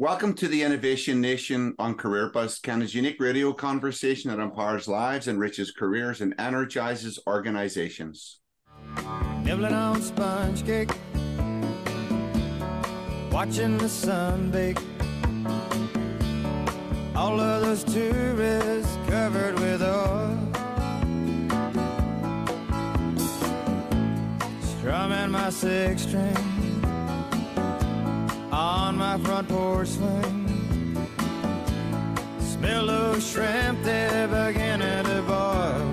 Welcome to the Innovation Nation on Career Buzz, Canada's unique radio conversation that empowers lives, enriches careers, and energizes organizations. Nibbling on sponge cake, watching the sun bake. All of those tourists covered with oil. Strumming my six string on my front porch swing. Smell of shrimp, they're beginning to boil.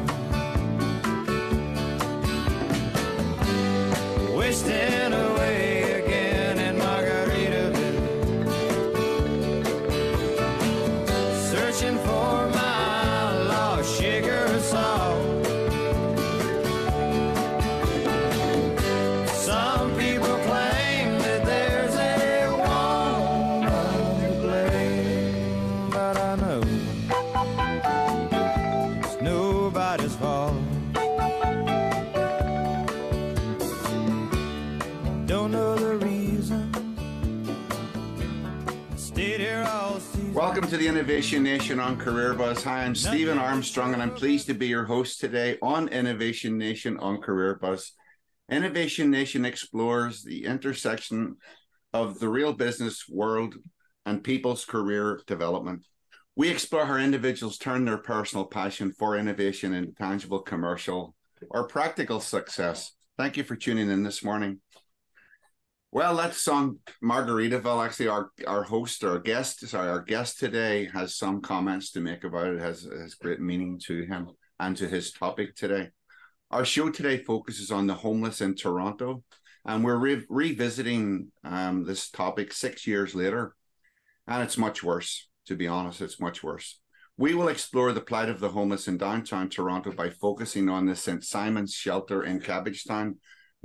To the Innovation Nation on Career Buzz. Hi, I'm Stephen Armstrong, and I'm pleased to be your host today on Innovation Nation on Career Buzz. Innovation Nation explores the intersection of the real business world and people's career development. We explore how individuals turn their personal passion for innovation into tangible commercial or practical success. Thank you for tuning in this morning. Well, that song Margaritaville. Actually, our our host, our guest, sorry, our guest today has some comments to make about it. Has has great meaning to him and to his topic today. Our show today focuses on the homeless in Toronto, and we're re- revisiting um, this topic six years later, and it's much worse. To be honest, it's much worse. We will explore the plight of the homeless in downtown Toronto by focusing on the St. Simon's Shelter in Cabbagetown,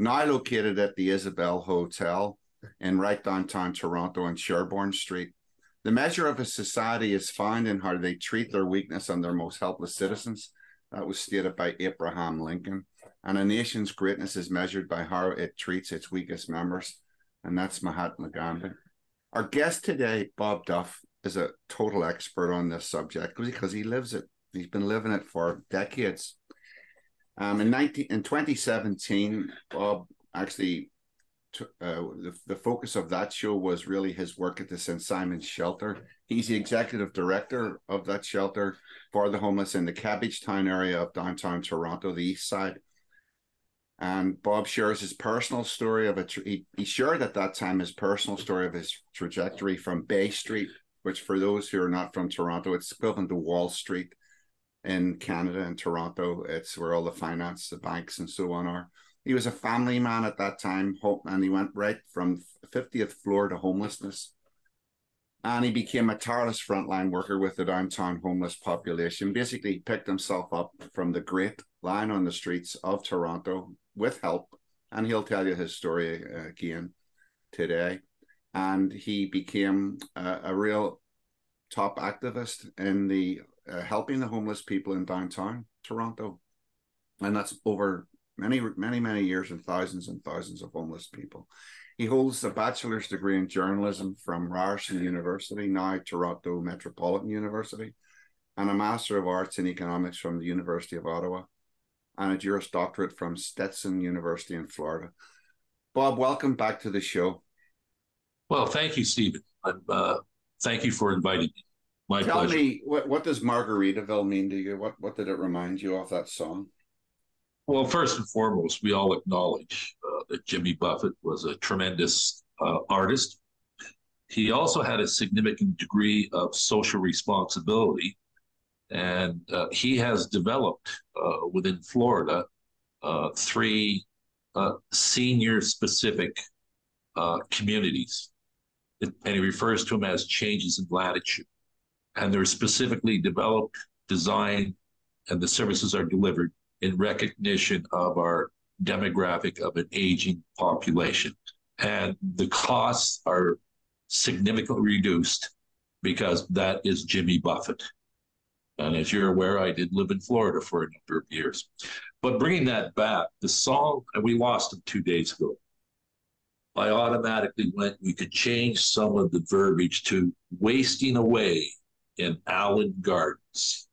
now located at the Isabella Hotel in right downtown Toronto on Sherbourne Street. The measure of a society is found in how they treat their weakness and their most helpless citizens. That was stated by Abraham Lincoln. And a nation's greatness is measured by how it treats its weakest members. And that's Mahatma Gandhi. Our guest today, Bob Duff, is a total expert on this subject because he lives it. He's been living it for decades. Um, in 19, in 2017, Bob actually uh, the, the focus of that show was really his work at the St. Simon's Shelter. He's the executive director of that shelter for the homeless in the Cabbagetown area of downtown Toronto, the east side. And Bob shares his personal story of it. He, he shared at that time his personal story of his trajectory from Bay Street, which for those who are not from Toronto, it's equivalent to Wall Street in Canada and Toronto. It's where all the finance, the banks, and so on are. He was a family man at that time, and he went right from 50th floor to homelessness. And he became a tireless frontline worker with the downtown homeless population. Basically, he picked himself up from the great line on the streets of Toronto with help. And he'll tell you his story uh, again today. And he became a, a real top activist in the uh, helping the homeless people in downtown Toronto. And that's over many, many, many years and thousands and thousands of homeless people. He holds a bachelor's degree in journalism from Ryerson University, now Toronto Metropolitan University, and a Master of Arts in Economics from the University of Ottawa, and a Juris Doctorate from Stetson University in Florida. Bob, welcome back to the show. Well, thank you, Stephen. Uh, thank you for inviting me. My Tell pleasure. me, what, what does Margaritaville mean to you? What, what did it remind you of that song? Well, first and foremost, we all acknowledge uh, that Jimmy Buffett was a tremendous uh, artist. He also had a significant degree of social responsibility, and uh, he has developed uh, within Florida uh, three uh, senior-specific communities, and he refers to them as changes in latitude, and they're specifically developed, designed, and the services are delivered in recognition of our demographic of an aging population. And the costs are significantly reduced because that is Jimmy Buffett. And as you're aware, I did live in Florida for a number of years. But bringing that back, the song, and we lost him two days ago. I automatically went, we could change some of the verbiage to wasting away in Allen Gardens.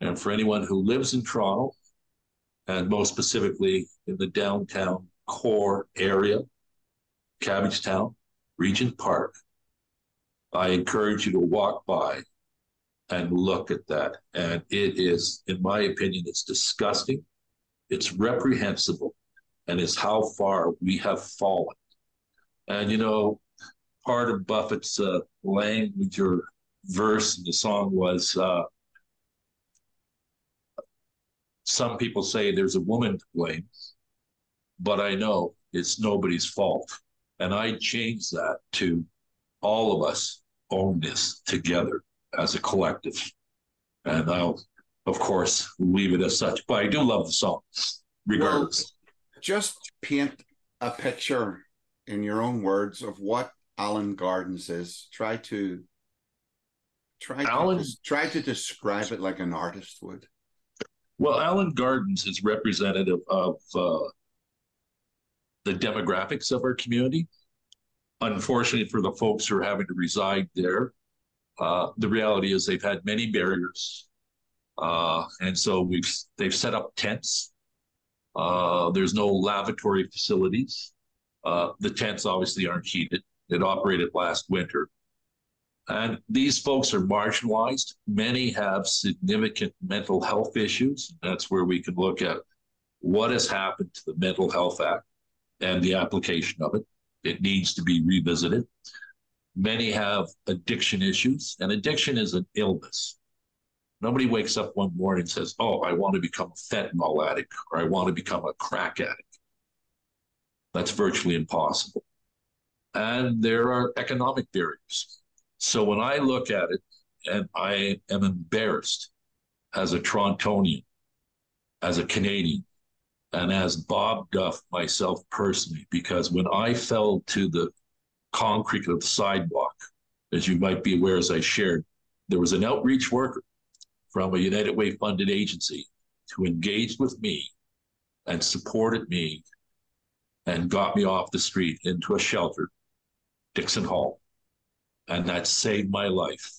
And for anyone who lives in Toronto, and most specifically in the downtown core area, Cabbagetown, Regent Park, I encourage you to walk by and look at that. And it is, in my opinion, it's disgusting, it's reprehensible, and it's how far we have fallen. And you know, part of Buffett's uh, language or verse the song was uh, some people say there's a woman to blame, but I know it's nobody's fault. And I changed that to all of us own this together as a collective. And I'll, of course, leave it as such. But I do love the song, regardless. Well, just paint a picture in your own words of what Allen Gardens is. Try to try Allen, to try to describe it like an artist would. Well, Allen Gardens is representative of uh, the demographics of our community. Unfortunately, for the folks who are having to reside there, uh, the reality is they've had many barriers, uh, and so we've they've set up tents. Uh, there's no lavatory facilities. Uh, the tents obviously aren't heated. It operated last winter. And these folks are marginalized. Many have significant mental health issues. That's where we can look at what has happened to the Mental Health Act and the application of it. It needs to be revisited. Many have addiction issues, and addiction is an illness. Nobody wakes up one morning and says, Oh, I want to become a fentanyl addict or I want to become a crack addict. That's virtually impossible. And there are economic barriers. So when I look at it, and I am embarrassed as a Torontonian, as a Canadian, and as Bob Duff myself personally, because when I fell to the concrete of the sidewalk, as you might be aware, as I shared, there was an outreach worker from a United Way funded agency who engaged with me and supported me and got me off the street into a shelter, Dixon Hall. And that saved my life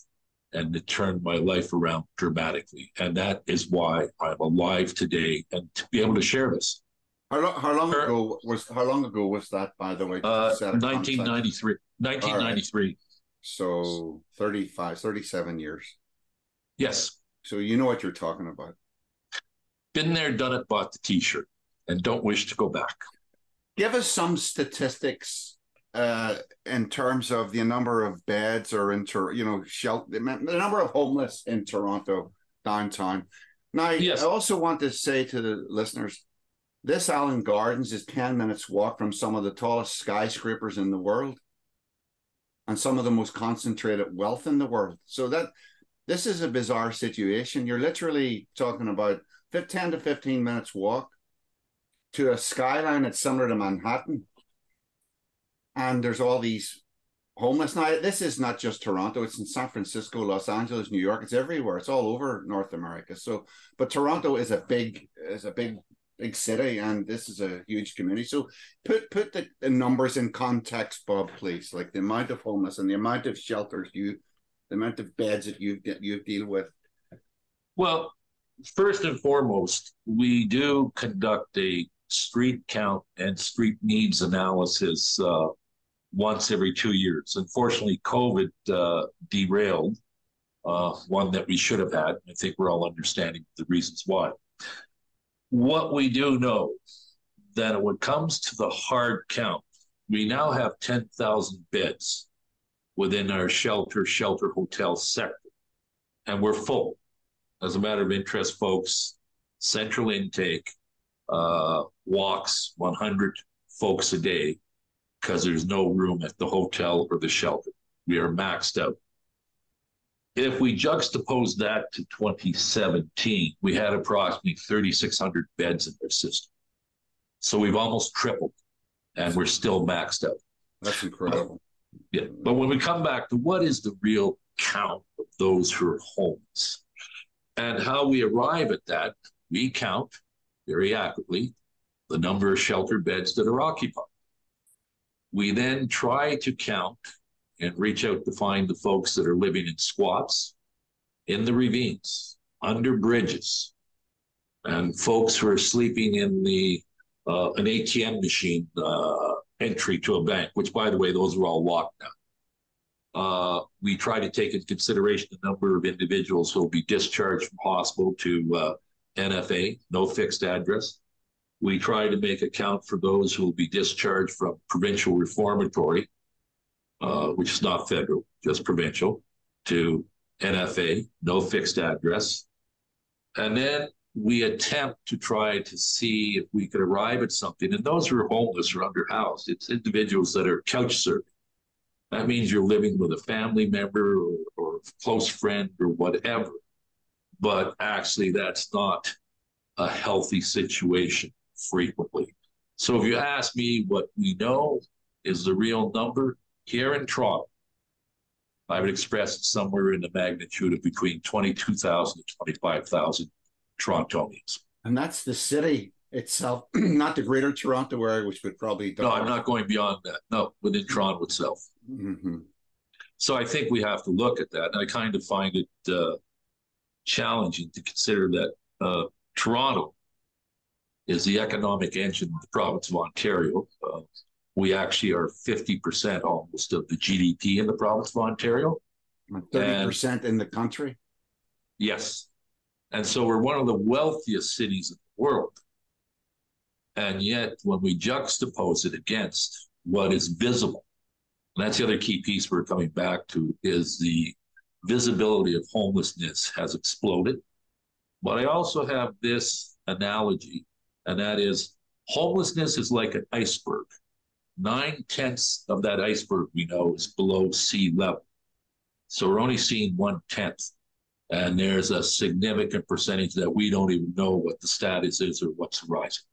and it turned my life around dramatically. And that is why I'm alive today and to be able to share this. How, long, how long ago was how long ago was that, by the way? Uh, 1993. 1993. Right. So 35, 37 years. Yes. So you know what you're talking about. Been there, done it, bought the t-shirt, and don't wish to go back. Give us some statistics uh, in terms of the number of beds or inter, you know, shelter, the number of homeless in Toronto downtown. Now, yes. I also want to say to the listeners, this Allen Gardens is 10 minutes walk from some of the tallest skyscrapers in the world and some of the most concentrated wealth in the world. So that this is a bizarre situation. You're literally talking about 10 to 15 minutes walk to a skyline that's similar to Manhattan and there's all these homeless now. This is not just toronto. It's in san francisco los angeles new york. It's everywhere. It's all over north america. So but toronto is a big is a big big city and this is a huge community. So put put the, the numbers in context bob please. Like the amount of homeless and the amount of shelters you the amount of beds that you you deal with. Well first and foremost we do conduct a street count and street needs analysis uh, once every two years. Unfortunately, COVID uh, derailed uh, one that we should have had. I think we're all understanding the reasons why. What we do know that when it comes to the hard count, we now have 10,000 beds within our shelter, shelter hotel sector, and we're full. As a matter of interest, folks, central intake uh, walks 100 folks a day because there's no room at the hotel or the shelter. We are maxed out. If we juxtapose that to 2017, we had approximately 3,600 beds in their system. So we've almost tripled and we're still maxed out. That's incredible. Yeah. But when we come back to what is the real count of those who are homeless and how we arrive at that, we count very accurately the number of shelter beds that are occupied We then try to count and reach out to find the folks that are living in squats, in the ravines, under bridges, and folks who are sleeping in the uh, an ATM machine uh, entry to a bank, which, by the way, those are all locked now. Uh, we try to take into consideration the number of individuals who will be discharged from hospital to uh, NFA, no fixed address. We try to make account for those who will be discharged from provincial reformatory, uh, which is not federal, just provincial, to NFA, no fixed address. And then we attempt to try to see if we could arrive at something. And those who are homeless or under housed, it's individuals that are couch surfing. That means you're living with a family member or, or close friend or whatever. But actually, that's not a healthy situation frequently. So if you ask me what we know is the real number here in Toronto, I would express it somewhere in the magnitude of between 22,000 to 25,000 Torontonians. And that's the city itself, not the greater Toronto area, which would probably. No, I'm not going beyond that. No, within Toronto itself. Mm-hmm. So I think we have to look at that. And I kind of find it uh, challenging to consider that uh, Toronto is the economic engine of the province of Ontario. Uh, we actually are 50% almost of the GDP in the province of Ontario. 30% and, in the country? Yes. And so we're one of the wealthiest cities in the world. And yet, when we juxtapose it against what is visible, and that's the other key piece we're coming back to, is the visibility of homelessness has exploded. But I also have this analogy, and that is homelessness is like an iceberg. Nine tenths of that iceberg we know is below sea level. So we're only seeing one tenth. And there's a significant percentage that we don't even know what the status is or what's rising.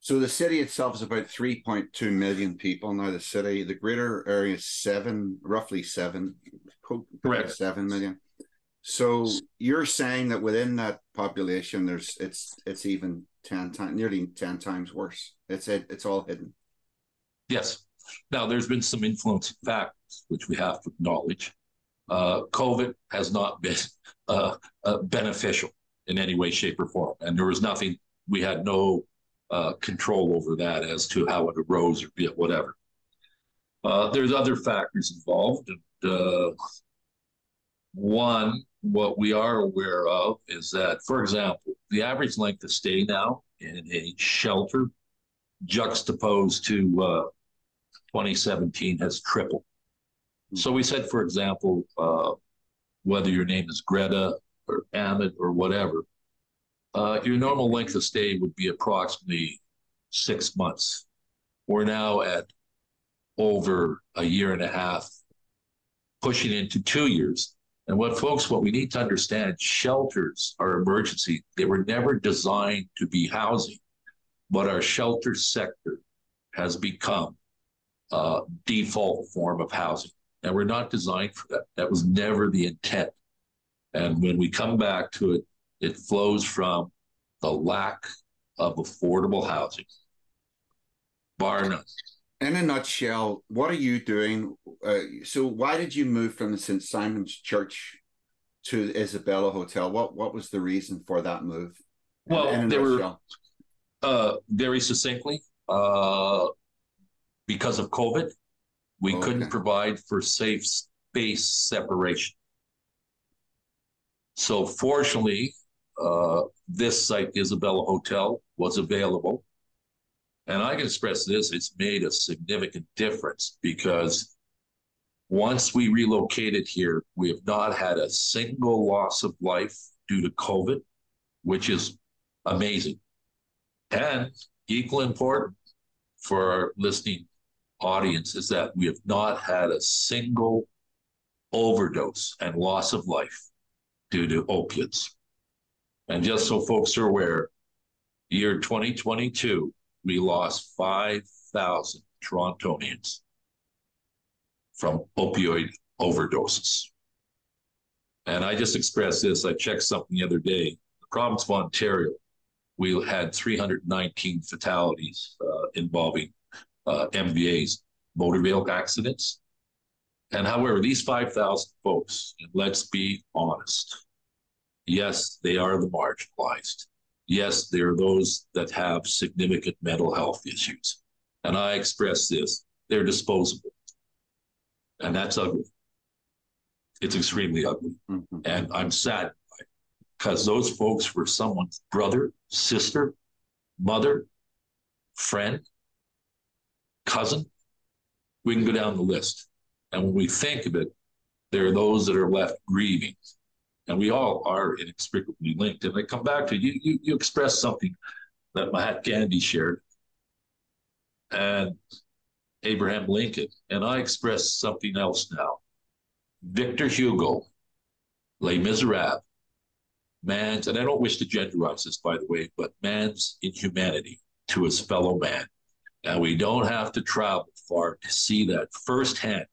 So the city itself is about 3.2 million people now. The city, the greater area is seven, roughly seven, correct, seven million. So you're saying that within that population, there's it's it's even ten times, nearly ten times worse. It's it, it's all hidden. Yes. Now there's been some influencing factors which we have to acknowledge. Uh, COVID has not been uh, uh, beneficial in any way, shape, or form, and there was nothing. We had no uh, control over that as to how it arose or be it whatever. Uh, there's other factors involved. And, uh, one, what we are aware of is that, for example, the average length of stay now in a shelter juxtaposed to uh, 2017 has tripled. So we said, for example, uh, whether your name is Greta or Amit or whatever, uh, your normal length of stay would be approximately six months. We're now at over a year and a half, pushing into two years. And what folks, what we need to understand, shelters are emergency. They were never designed to be housing, but our shelter sector has become a default form of housing. And we're not designed for that. That was never the intent. And when we come back to it, it flows from the lack of affordable housing, bar none. In a nutshell, what are you doing? Uh, so, why did you move from the St. Simon's Church to the Isabella Hotel? What What was the reason for that move? Well, in, in there were uh, very succinctly uh, because of COVID, we okay. couldn't provide for safe space separation. So, fortunately, uh, this site, Isabella Hotel, was available. And I can express this, it's made a significant difference because once we relocated here, we have not had a single loss of life due to COVID, which is amazing. And equal important for our listening audience is that we have not had a single overdose and loss of life due to opiates. And just so folks are aware, year 2022, we lost 5,000 Torontonians from opioid overdoses. And I just expressed this. I checked something the other day. The province of Ontario, we had 319 fatalities uh, involving uh, MVA's motor vehicle accidents. And however, these 5,000 folks, let's be honest, yes, they are the marginalized. Yes, there are those that have significant mental health issues. And I express this, they're disposable. And that's ugly. It's extremely ugly. Mm-hmm. And I'm sad because those folks were someone's brother, sister, mother, friend, cousin. We can go down the list. And when we think of it, there are those that are left grieving. And we all are inextricably linked. And I come back to you, you, you expressed something that Mahatma Gandhi shared and Abraham Lincoln. And I express something else now. Victor Hugo, Les Miserables, man's, and I don't wish to genderize this, by the way, but man's inhumanity to his fellow man. And we don't have to travel far to see that firsthand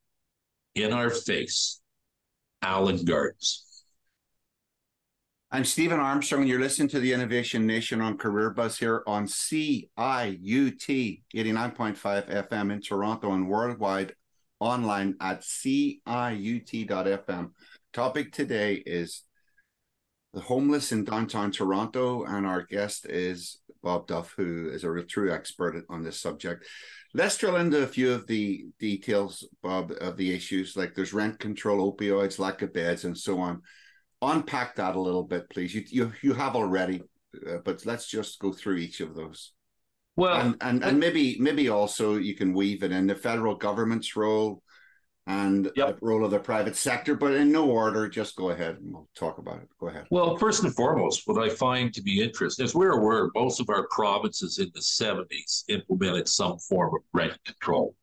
in our face. Allen Gardens. I'm Stephen Armstrong, and you're listening to the Innovation Nation on Career Buzz here on CIUT 89.5 FM in Toronto and worldwide online at CIUT.FM. Topic today is the homeless in downtown Toronto, and our guest is Bob Duff, who is a real true expert on this subject. Let's drill into a few of the details, Bob, of the issues like there's rent control, opioids, lack of beds, and so on. Unpack that a little bit, please. You you, you have already, uh, but let's just go through each of those. Well, and, and and maybe maybe also you can weave it in the federal government's role and yep. the role of the private sector, but in no order. Just go ahead and we'll talk about it. Go ahead. Well, first and foremost, what I find to be interesting is we're aware most of our provinces in the 70s implemented some form of rent control.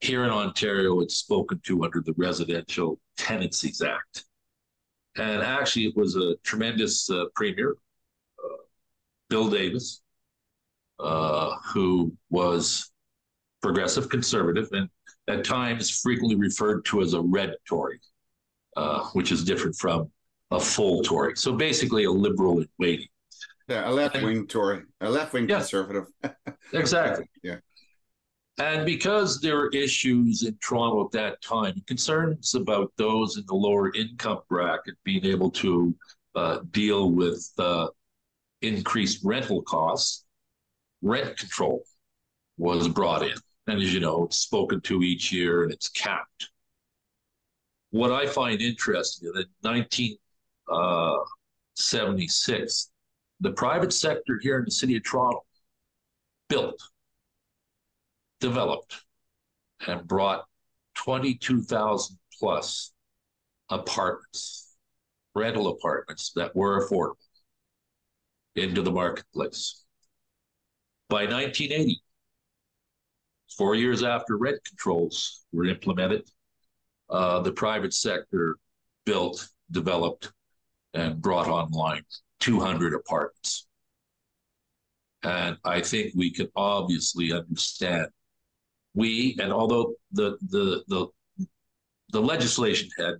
Here in Ontario, it's spoken to under the Residential Tenancies Act. And actually, it was a tremendous uh, premier, uh, Bill Davis, uh, who was progressive conservative and at times frequently referred to as a red Tory, uh, which is different from a full Tory. So basically, a liberal in waiting. Yeah, a left wing Tory, a left wing yeah, conservative. exactly. Yeah. And because there were issues in Toronto at that time, concerns about those in the lower income bracket being able to uh, deal with uh, increased rental costs, rent control was brought in. And as you know, it's spoken to each year and it's capped. What I find interesting in 1976, uh, the private sector here in the city of Toronto built, developed, and brought 22,000 plus apartments, rental apartments that were affordable into the marketplace. By 1980, Four years after rent controls were implemented, uh, the private sector built, developed, and brought online 200 apartments. And I think we can obviously understand we, and although the the the the legislation had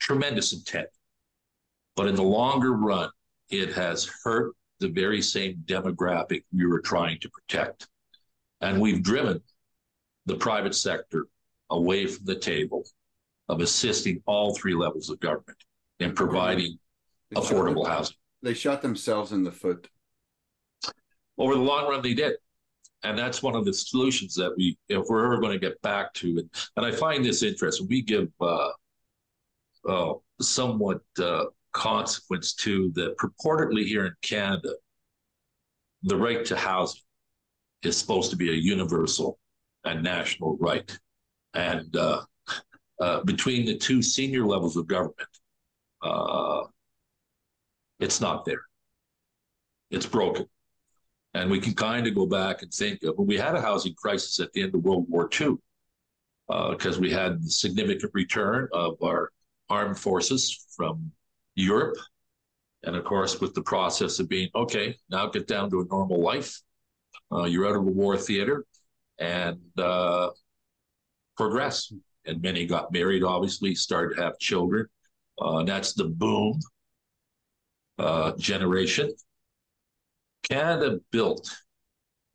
tremendous intent, but in the longer run, it has hurt the very same demographic we were trying to protect. And we've driven the private sector away from the table of assisting all three levels of government in providing they affordable shot, housing. They shot themselves in the foot. Over the long run, they did. And that's one of the solutions that we, if we're ever going to get back to it. And I find this interesting. We give uh, uh, somewhat uh, consequence to that purportedly here in Canada, the right to housing is supposed to be a universal and national right. And uh, uh, between the two senior levels of government, uh, it's not there. It's broken. And we can kind of go back and think of we had a housing crisis at the end of World War II, because uh, we had the significant return of our armed forces from Europe. And of course, with the process of being, okay, now get down to a normal life. Uh, you're out of the war theater and uh, progress. And many got married, obviously, started to have children. Uh, that's the boom uh, generation. Canada built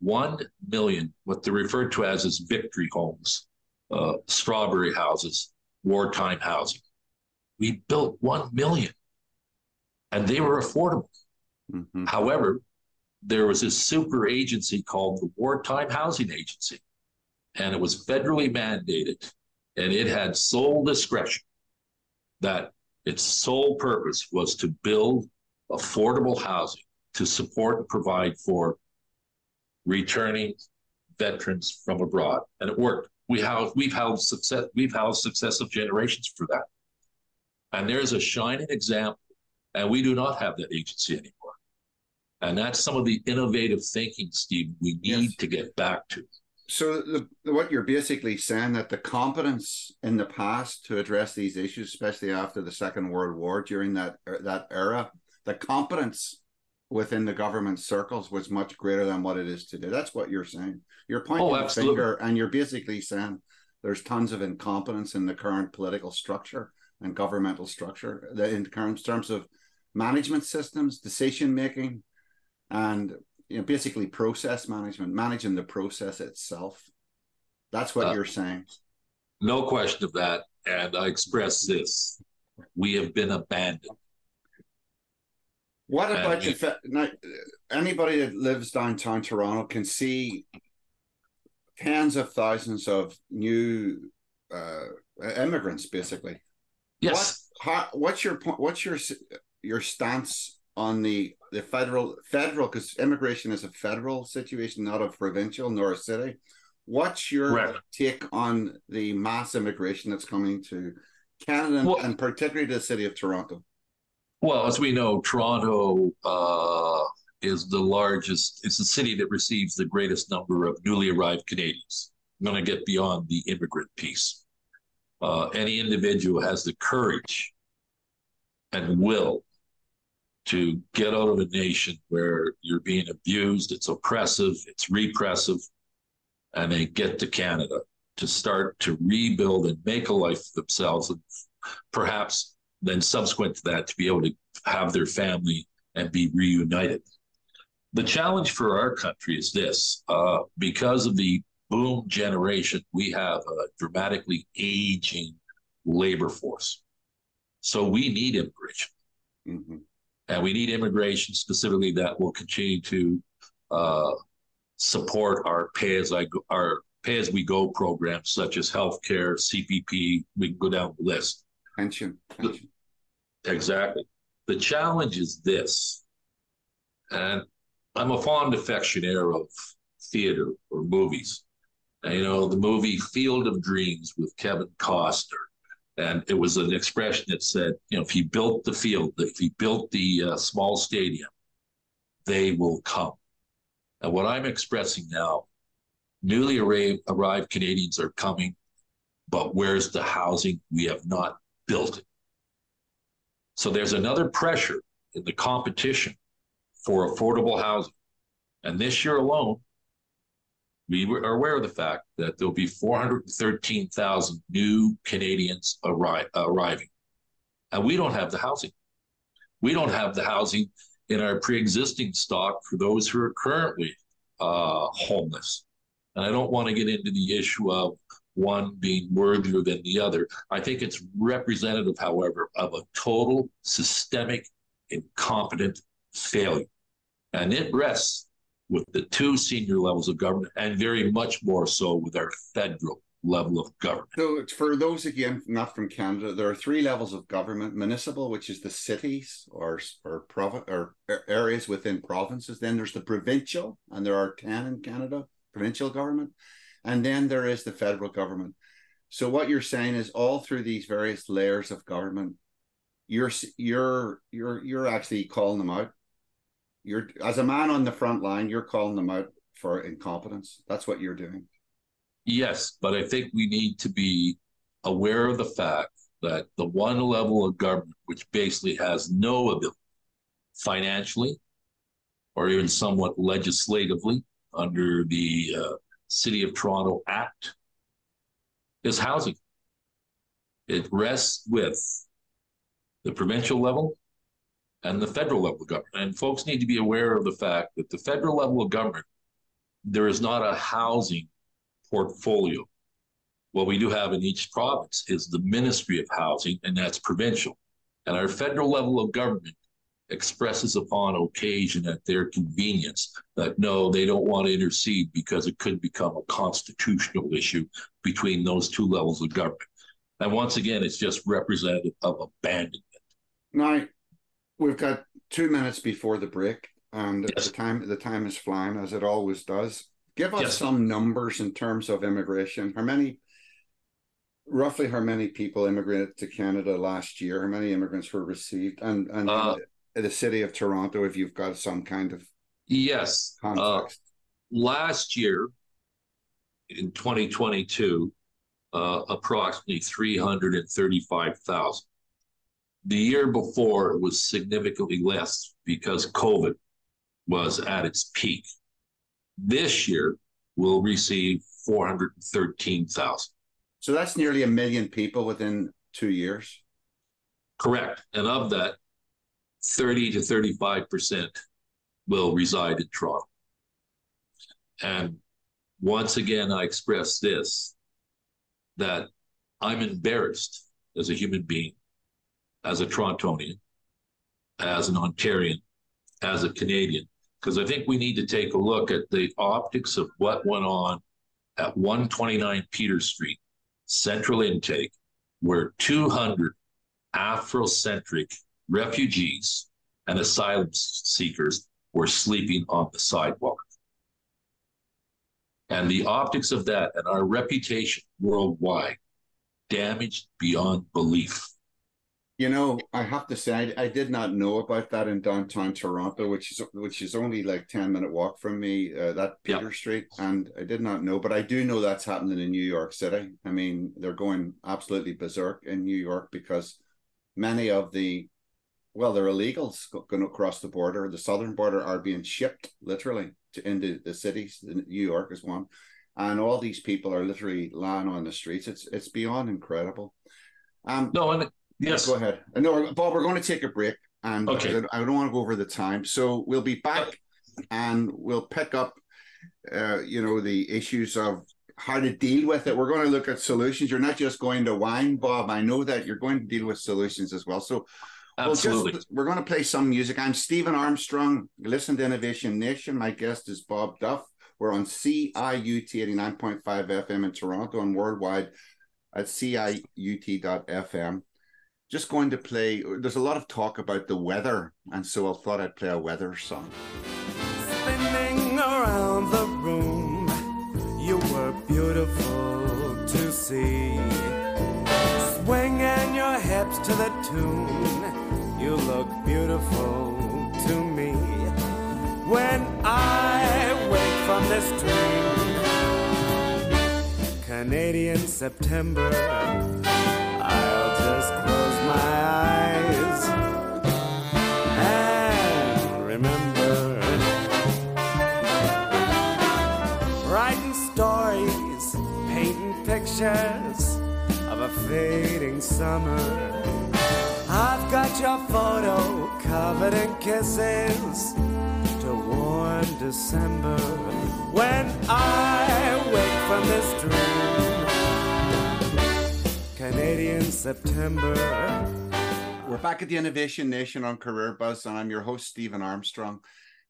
1 million, what they're referred to as as victory homes, uh, strawberry houses, wartime housing. We built 1 million and they were affordable. Mm-hmm. However, there was this super agency called the Wartime Housing Agency, and it was federally mandated, and it had sole discretion that its sole purpose was to build affordable housing to support and provide for returning veterans from abroad, and it worked. We have we've housed success we've housed successive generations for that, and there's a shining example, and we do not have that agency anymore. And that's some of the innovative thinking, Steve, we need yes. to get back to. So the, what you're basically saying that the competence in the past to address these issues, especially after the Second World War, during that er, that era, the competence within the government circles was much greater than what it is today. That's what you're saying. You're pointing oh, the finger, and you're basically saying there's tons of incompetence in the current political structure and governmental structure in terms of management systems, decision making, and you know basically process management managing the process itself. That's what uh, you're saying. no question of that. And i express this. We have been abandoned what about you now, anybody that lives downtown toronto can see tens of thousands of new uh, immigrants basically yes what, how, what's your point what's your your stance on the the federal federal because immigration is a federal situation, not a provincial nor a city. What's your right. take on the mass immigration that's coming to Canada well, and particularly the city of Toronto? Well, as we know, Toronto uh, is the largest. It's the city that receives the greatest number of newly arrived Canadians. I'm going to get beyond the immigrant piece. Uh, any individual has the courage and will to get out of a nation where you're being abused, it's oppressive, it's repressive, and they get to Canada to start to rebuild and make a life for themselves, and perhaps then subsequent to that to be able to have their family and be reunited. The challenge for our country is this: uh, because of the boom generation, we have a dramatically aging labor force, so we need immigration. Mm-hmm. And we need immigration specifically that will continue to uh, support our pay as I go, our pay as we go programs such as healthcare, CPP. We can go down the list. Pension. Pension. Exactly. The challenge is this, and I'm a fond affectionaire of theater or movies. And, you know, the movie Field of Dreams with Kevin Costner and it was an expression that said, you know, if he built the field, if he built the uh, small stadium, they will come. And what I'm expressing now, newly arrived Canadians are coming, but where's the housing? We have not built it. So there's another pressure in the competition for affordable housing. And this year alone, we are aware of the fact that there'll be 413,000 new Canadians arri- arriving. And we don't have the housing. We don't have the housing in our pre existing stock for those who are currently uh, homeless. And I don't want to get into the issue of one being worthier than the other. I think it's representative, however, of a total systemic incompetent failure. And it rests with the two senior levels of government and very much more so with our federal level of government. So, for those again not from Canada, there are three levels of government: municipal, which is the cities or or province or areas within provinces. Then there's the provincial, and there are ten in Canada, provincial government, and then there is the federal government. So, what you're saying is, all through these various layers of government, you're you're you're you're actually calling them out you're as a man on the front line, you're calling them out for incompetence. That's what you're doing. Yes, but I think we need to be aware of the fact that the one level of government which basically has no ability financially or even somewhat legislatively under the uh, City of Toronto Act is housing. It rests with the provincial level and the federal level of government. And folks need to be aware of the fact that the federal level of government there is not a housing portfolio. What we do have in each province is the Ministry of Housing, and that's provincial. And our federal level of government expresses upon occasion at their convenience that no, they don't want to intercede because it could become a constitutional issue between those two levels of government. And once again, it's just representative of abandonment. Now, we've got two minutes before the break, and yes. the time the time is flying as it always does. Give us yes. some numbers in terms of immigration. How many, roughly, how many people immigrated to Canada last year? How many immigrants were received? And and uh, the city of Toronto, if you've got some kind of yes context. Uh, last year, in 2022, uh, approximately 335,000. The year before, it was significantly less because COVID was at its peak. This year, we'll receive 413,000. So that's nearly a million people within two years. Correct. And of that, 30 to 35% will reside in Toronto. And once again, I express this that I'm embarrassed as a human being, as a Torontonian, as an Ontarian, as a Canadian, because I think we need to take a look at the optics of what went on at 129 Peter Street, Central Intake, where 200 Afrocentric refugees and asylum seekers were sleeping on the sidewalk. And the optics of that and our reputation worldwide damaged beyond belief. You know, I have to say, I, I, did not know about that in downtown Toronto, which is which is only like ten minute walk from me. Uh, that Peter yep. Street, and I did not know, but I do know that's happening in New York City. I mean, they're going absolutely berserk in New York because many of the well, they're illegals going across the border. The southern border are being shipped literally to into the cities. New York is one, and all these people are literally lying on the streets. It's it's beyond incredible. Um, no, and yes, go ahead. No, Bob, we're going to take a break, and okay. I, I don't want to go over the time, so we'll be back, and we'll pick up, uh, you know, the issues of how to deal with it. We're going to look at solutions. You're not just going to whine, Bob. I know that you're going to deal with solutions as well. So Absolutely. Well, just, we're going to play some music. I'm Stephen Armstrong. Listen to Innovation Nation. My guest is Bob Duff. We're on CIUT 89.5 FM in Toronto and worldwide at CIUT.FM. Just going to play, there's a lot of talk about the weather, and so I thought I'd play a weather song. Spinning around the room, you were beautiful to see. Swinging your hips to the tune you look beautiful to me. When I wake from this dream, Canadian September, I'll just close my eyes and remember. Writing stories, painting pictures of a fading summer got your photo covered in kisses to warm December when I wake from this dream. Canadian September. We're back at the Innovation Nation on Career Buzz, and I'm your host, Stephen Armstrong.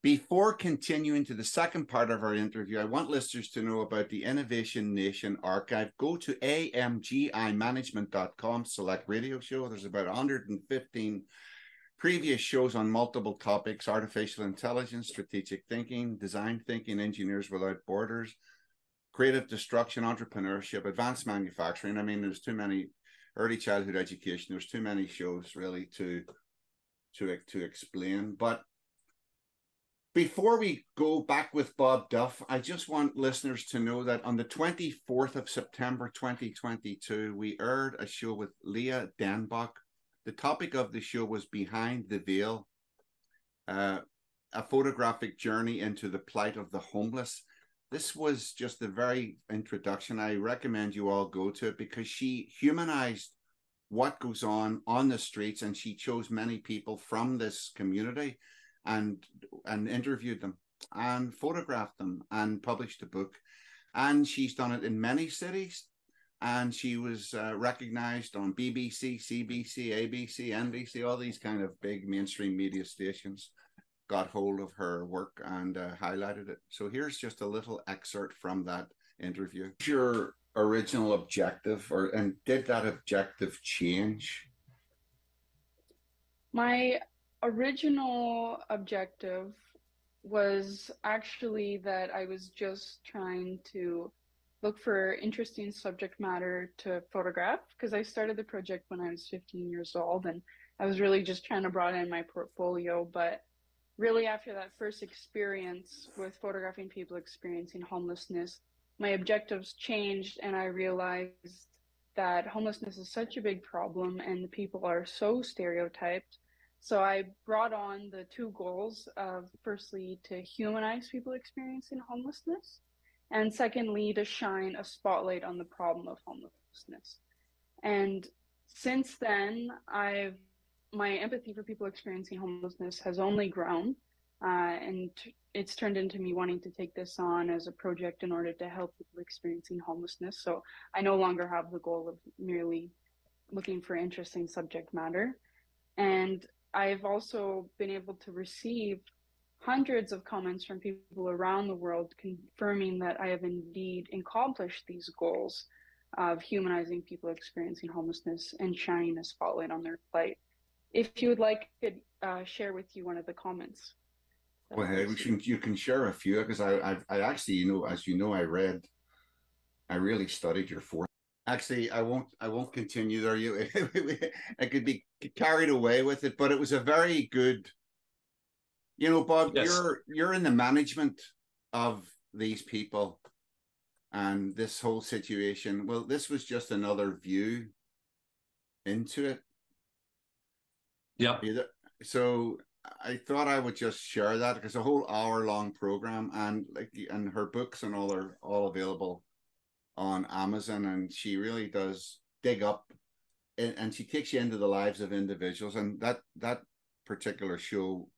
Before continuing to the second part of our interview, I want listeners to know about the Innovation Nation archive. Go to amgimanagement.com, select radio show. There's about 115 previous shows on multiple topics artificial intelligence, strategic thinking, design thinking, engineers without borders, creative destruction, entrepreneurship, advanced manufacturing. I mean, there's too many early childhood education. There's too many shows really to to to explain. But before we go back with Bob Duff, I just want listeners to know that on the 24th of September 2022, we aired a show with Leah Denbok. The topic of the show was Behind the Veil, uh, a photographic journey into the plight of the homeless. This was just the very introduction. I recommend you all go to it because she humanized what goes on on the streets and she chose many people from this community and and interviewed them and photographed them and published a book. And she's done it in many cities. And she was uh, recognized on BBC, CBC, ABC, NBC, all these kind of big mainstream media stations got hold of her work and uh, highlighted it. So here's just a little excerpt from that interview. Your original objective, or and did that objective change? My original objective was actually that I was just trying to look for interesting subject matter to photograph because I started the project when I was 15 years old and I was really just trying to broaden my portfolio. But really, after that first experience with photographing people experiencing homelessness, my objectives changed and I realized that homelessness is such a big problem and the people are so stereotyped so I brought on the two goals of firstly to humanize people experiencing homelessness, and secondly to shine a spotlight on the problem of homelessness. And since then, I've my empathy for people experiencing homelessness has only grown, uh, and it's turned into me wanting to take this on as a project in order to help people experiencing homelessness. So I no longer have the goal of merely looking for interesting subject matter. And I've also been able to receive hundreds of comments from people around the world confirming that I have indeed accomplished these goals of humanizing people experiencing homelessness and shining a spotlight on their plight. If you would like, I could uh, share with you one of the comments. Well, hey, We can, you can share a few because I, I, I actually, you know, as you know, I read, I really studied your fourth actually i won't i won't continue there you i could be carried away with it but it was a very good you know bob yes. you're you're in the management of these people and this whole situation. Well this was just another view into it. Yeah so i thought i would just share that because a whole hour long program and like and her books and all are all available on Amazon, and she really does dig up, and, and she takes you into the lives of individuals. And that that particular show,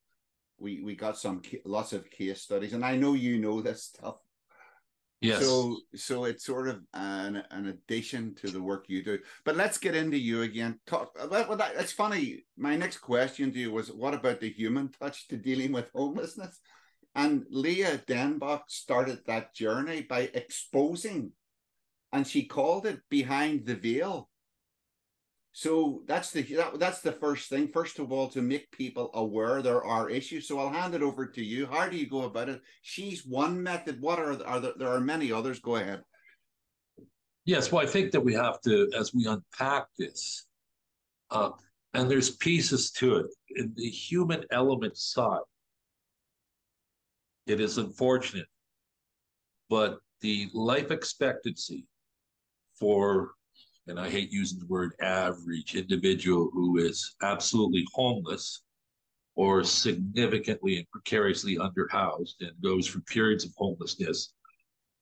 we we got some lots of case studies, and I know you know this stuff. Yes. So so it's sort of an an addition to the work you do. But let's get into you again. Talk. Well, that, that's funny. My next question to you was, what about the human touch to dealing with homelessness? And Leah Denbok started that journey by exposing and she called it behind the veil. So that's the that, that's the first thing. First of all, to make people aware there are issues. So I'll hand it over to you. How do you go about it? She's one method. What are are there? There are many others. Go ahead. Yes, well, I think that we have to, as we unpack this, uh, and there's pieces to it. In the human element side, it is unfortunate, but the life expectancy for, and I hate using the word average, individual who is absolutely homeless or significantly and precariously underhoused and goes through periods of homelessness,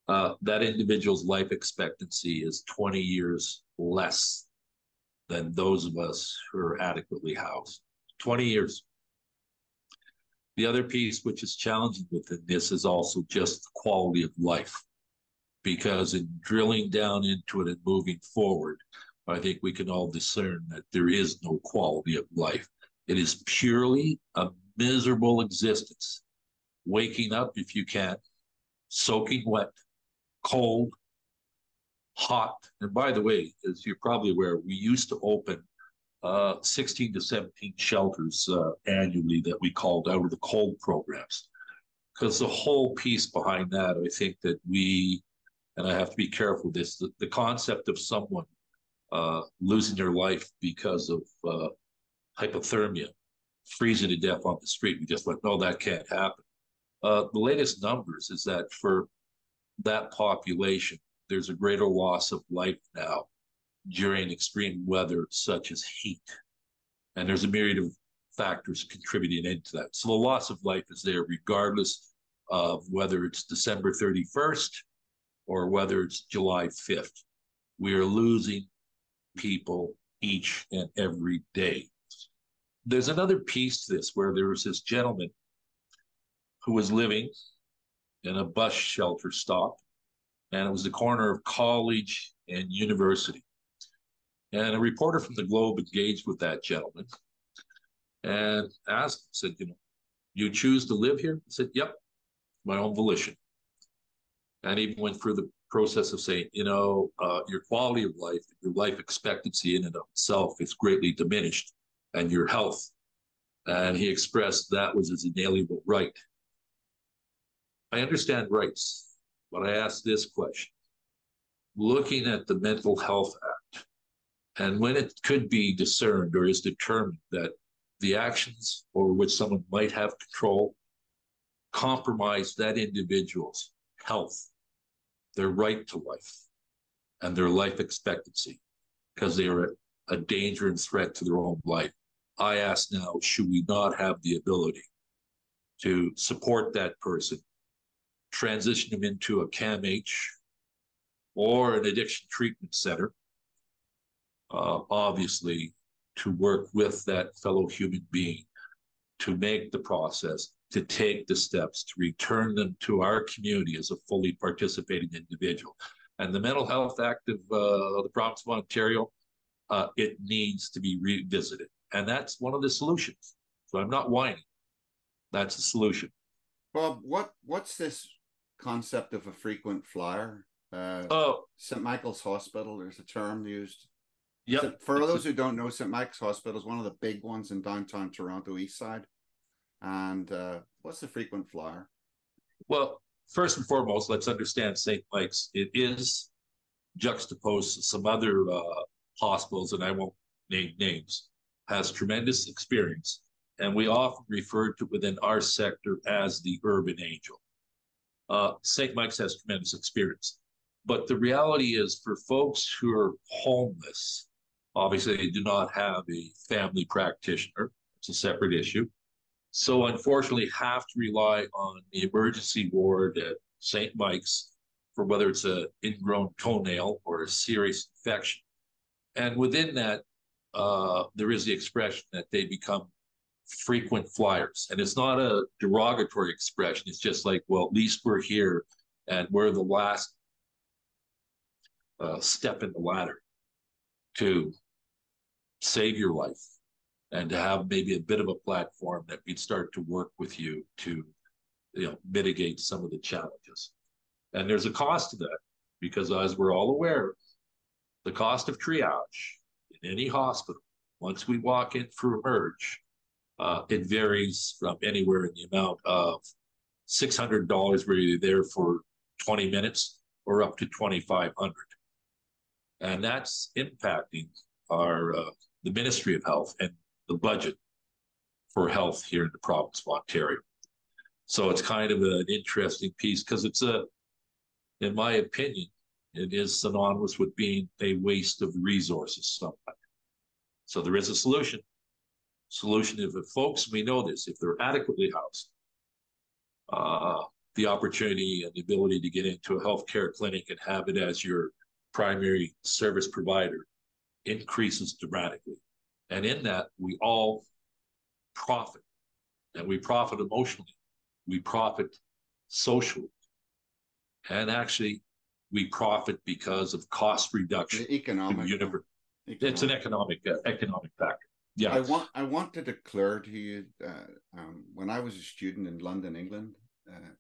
uh, that individual's life expectancy is 20 years less than those of us who are adequately housed. 20 years. The other piece which is challenging within this is also just the quality of life because in drilling down into it and moving forward, I think we can all discern that there is no quality of life. It is purely a miserable existence. Waking up, if you can, soaking wet, cold, hot. And by the way, as you're probably aware, we used to open uh, 16 to 17 shelters uh, annually that we called out of the cold programs. Because the whole piece behind that, I think that we and I have to be careful with this. The, the concept of someone uh, losing their life because of uh, hypothermia, freezing to death on the street, we just went, no, that can't happen. Uh, the latest numbers is that for that population, there's a greater loss of life now during extreme weather such as heat. And there's a myriad of factors contributing into that. So the loss of life is there regardless of whether it's December 31st or whether it's July 5th. We are losing people each and every day. There's another piece to this where there was this gentleman who was living in a bus shelter stop, and it was the corner of college and university. And a reporter from the Globe engaged with that gentleman and asked, said, you know, you choose to live here? He said, yep, my own volition. And even went through the process of saying, you know, uh, your quality of life, your life expectancy in and of itself is greatly diminished, and your health. And he expressed that was his inalienable right. I understand rights, but I ask this question. Looking at the Mental Health Act, and when it could be discerned or is determined that the actions over which someone might have control compromise that individual's health, their right to life, and their life expectancy because they are a danger and threat to their own life. I ask now, should we not have the ability to support that person, transition them into a CAMH or an addiction treatment center, uh, obviously to work with that fellow human being to make the process, to take the steps, to return them to our community as a fully participating individual. And the Mental Health Act of uh, the province of Ontario, uh, it needs to be revisited. And that's one of the solutions. So I'm not whining. That's the solution. Bob, what what's this concept of a frequent flyer? Uh, oh, St. Michael's Hospital. There's a term used. Yeah. For those who don't know, St. Mike's Hospital is one of the big ones in downtown Toronto East Side. And uh, what's the frequent flyer? Well, first and foremost, let's understand St. Mike's. It is juxtaposed to some other uh, hospitals, and I won't name names, has tremendous experience. And we often refer to within our sector as the urban angel. Uh, St. Mike's has tremendous experience. But the reality is, for folks who are homeless, Obviously, they do not have a family practitioner. It's a separate issue. So, unfortunately, have to rely on the emergency ward at St. Mike's for whether it's an ingrown toenail or a serious infection. And within that, uh, there is the expression that they become frequent flyers. And it's not a derogatory expression. It's just like, well, at least we're here and we're the last uh, step in the ladder to save your life and to have maybe a bit of a platform that we'd start to work with you to you know mitigate some of the challenges. And there's a cost to that because as we're all aware the cost of triage in any hospital once we walk in for emerge uh, it varies from anywhere in the amount of $600 where you're there for 20 minutes or up to 2500 and that's impacting our uh, the Ministry of Health and the budget for health here in the province of Ontario. So it's kind of an interesting piece because it's a, in my opinion, it is synonymous with being a waste of resources somewhat. So there is a solution. Solution if folks, we know this, if they're adequately housed, uh, the opportunity and the ability to get into a healthcare clinic and have it as your primary service provider increases dramatically. And in that, we all profit. And we profit emotionally, we profit socially. And actually, we profit because of cost reduction. The economic. Universe. Economic. It's an economic uh, economic factor. Yeah. I want I want to declare to you uh, um, when I was a student in London, England, uh,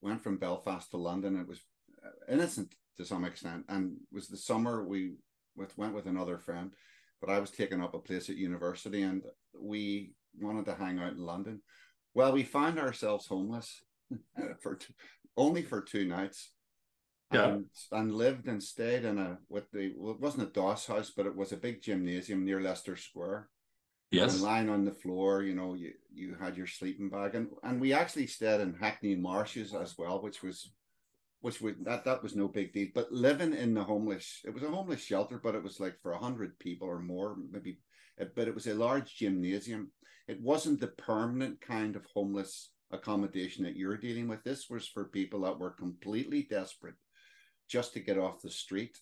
went from Belfast to London. It was uh, innocent to some extent, and was the summer we with went with another friend, but I was taking up a place at university, and we wanted to hang out in London. Well, we found ourselves homeless for only for two nights. Yeah. And, and lived and stayed in a with the well, it wasn't a doss house, but it was a big gymnasium near Leicester Square. Yes. And lying on the floor, you know, you you had your sleeping bag, and and we actually stayed in Hackney Marshes as well, which was which would that that was no big deal. But living in the homeless, it was a homeless shelter, but it was like for a hundred people or more, maybe. Eh, but it was a large gymnasium. It wasn't the permanent kind of homeless accommodation that you're dealing with. This was for people that were completely desperate just to get off the street,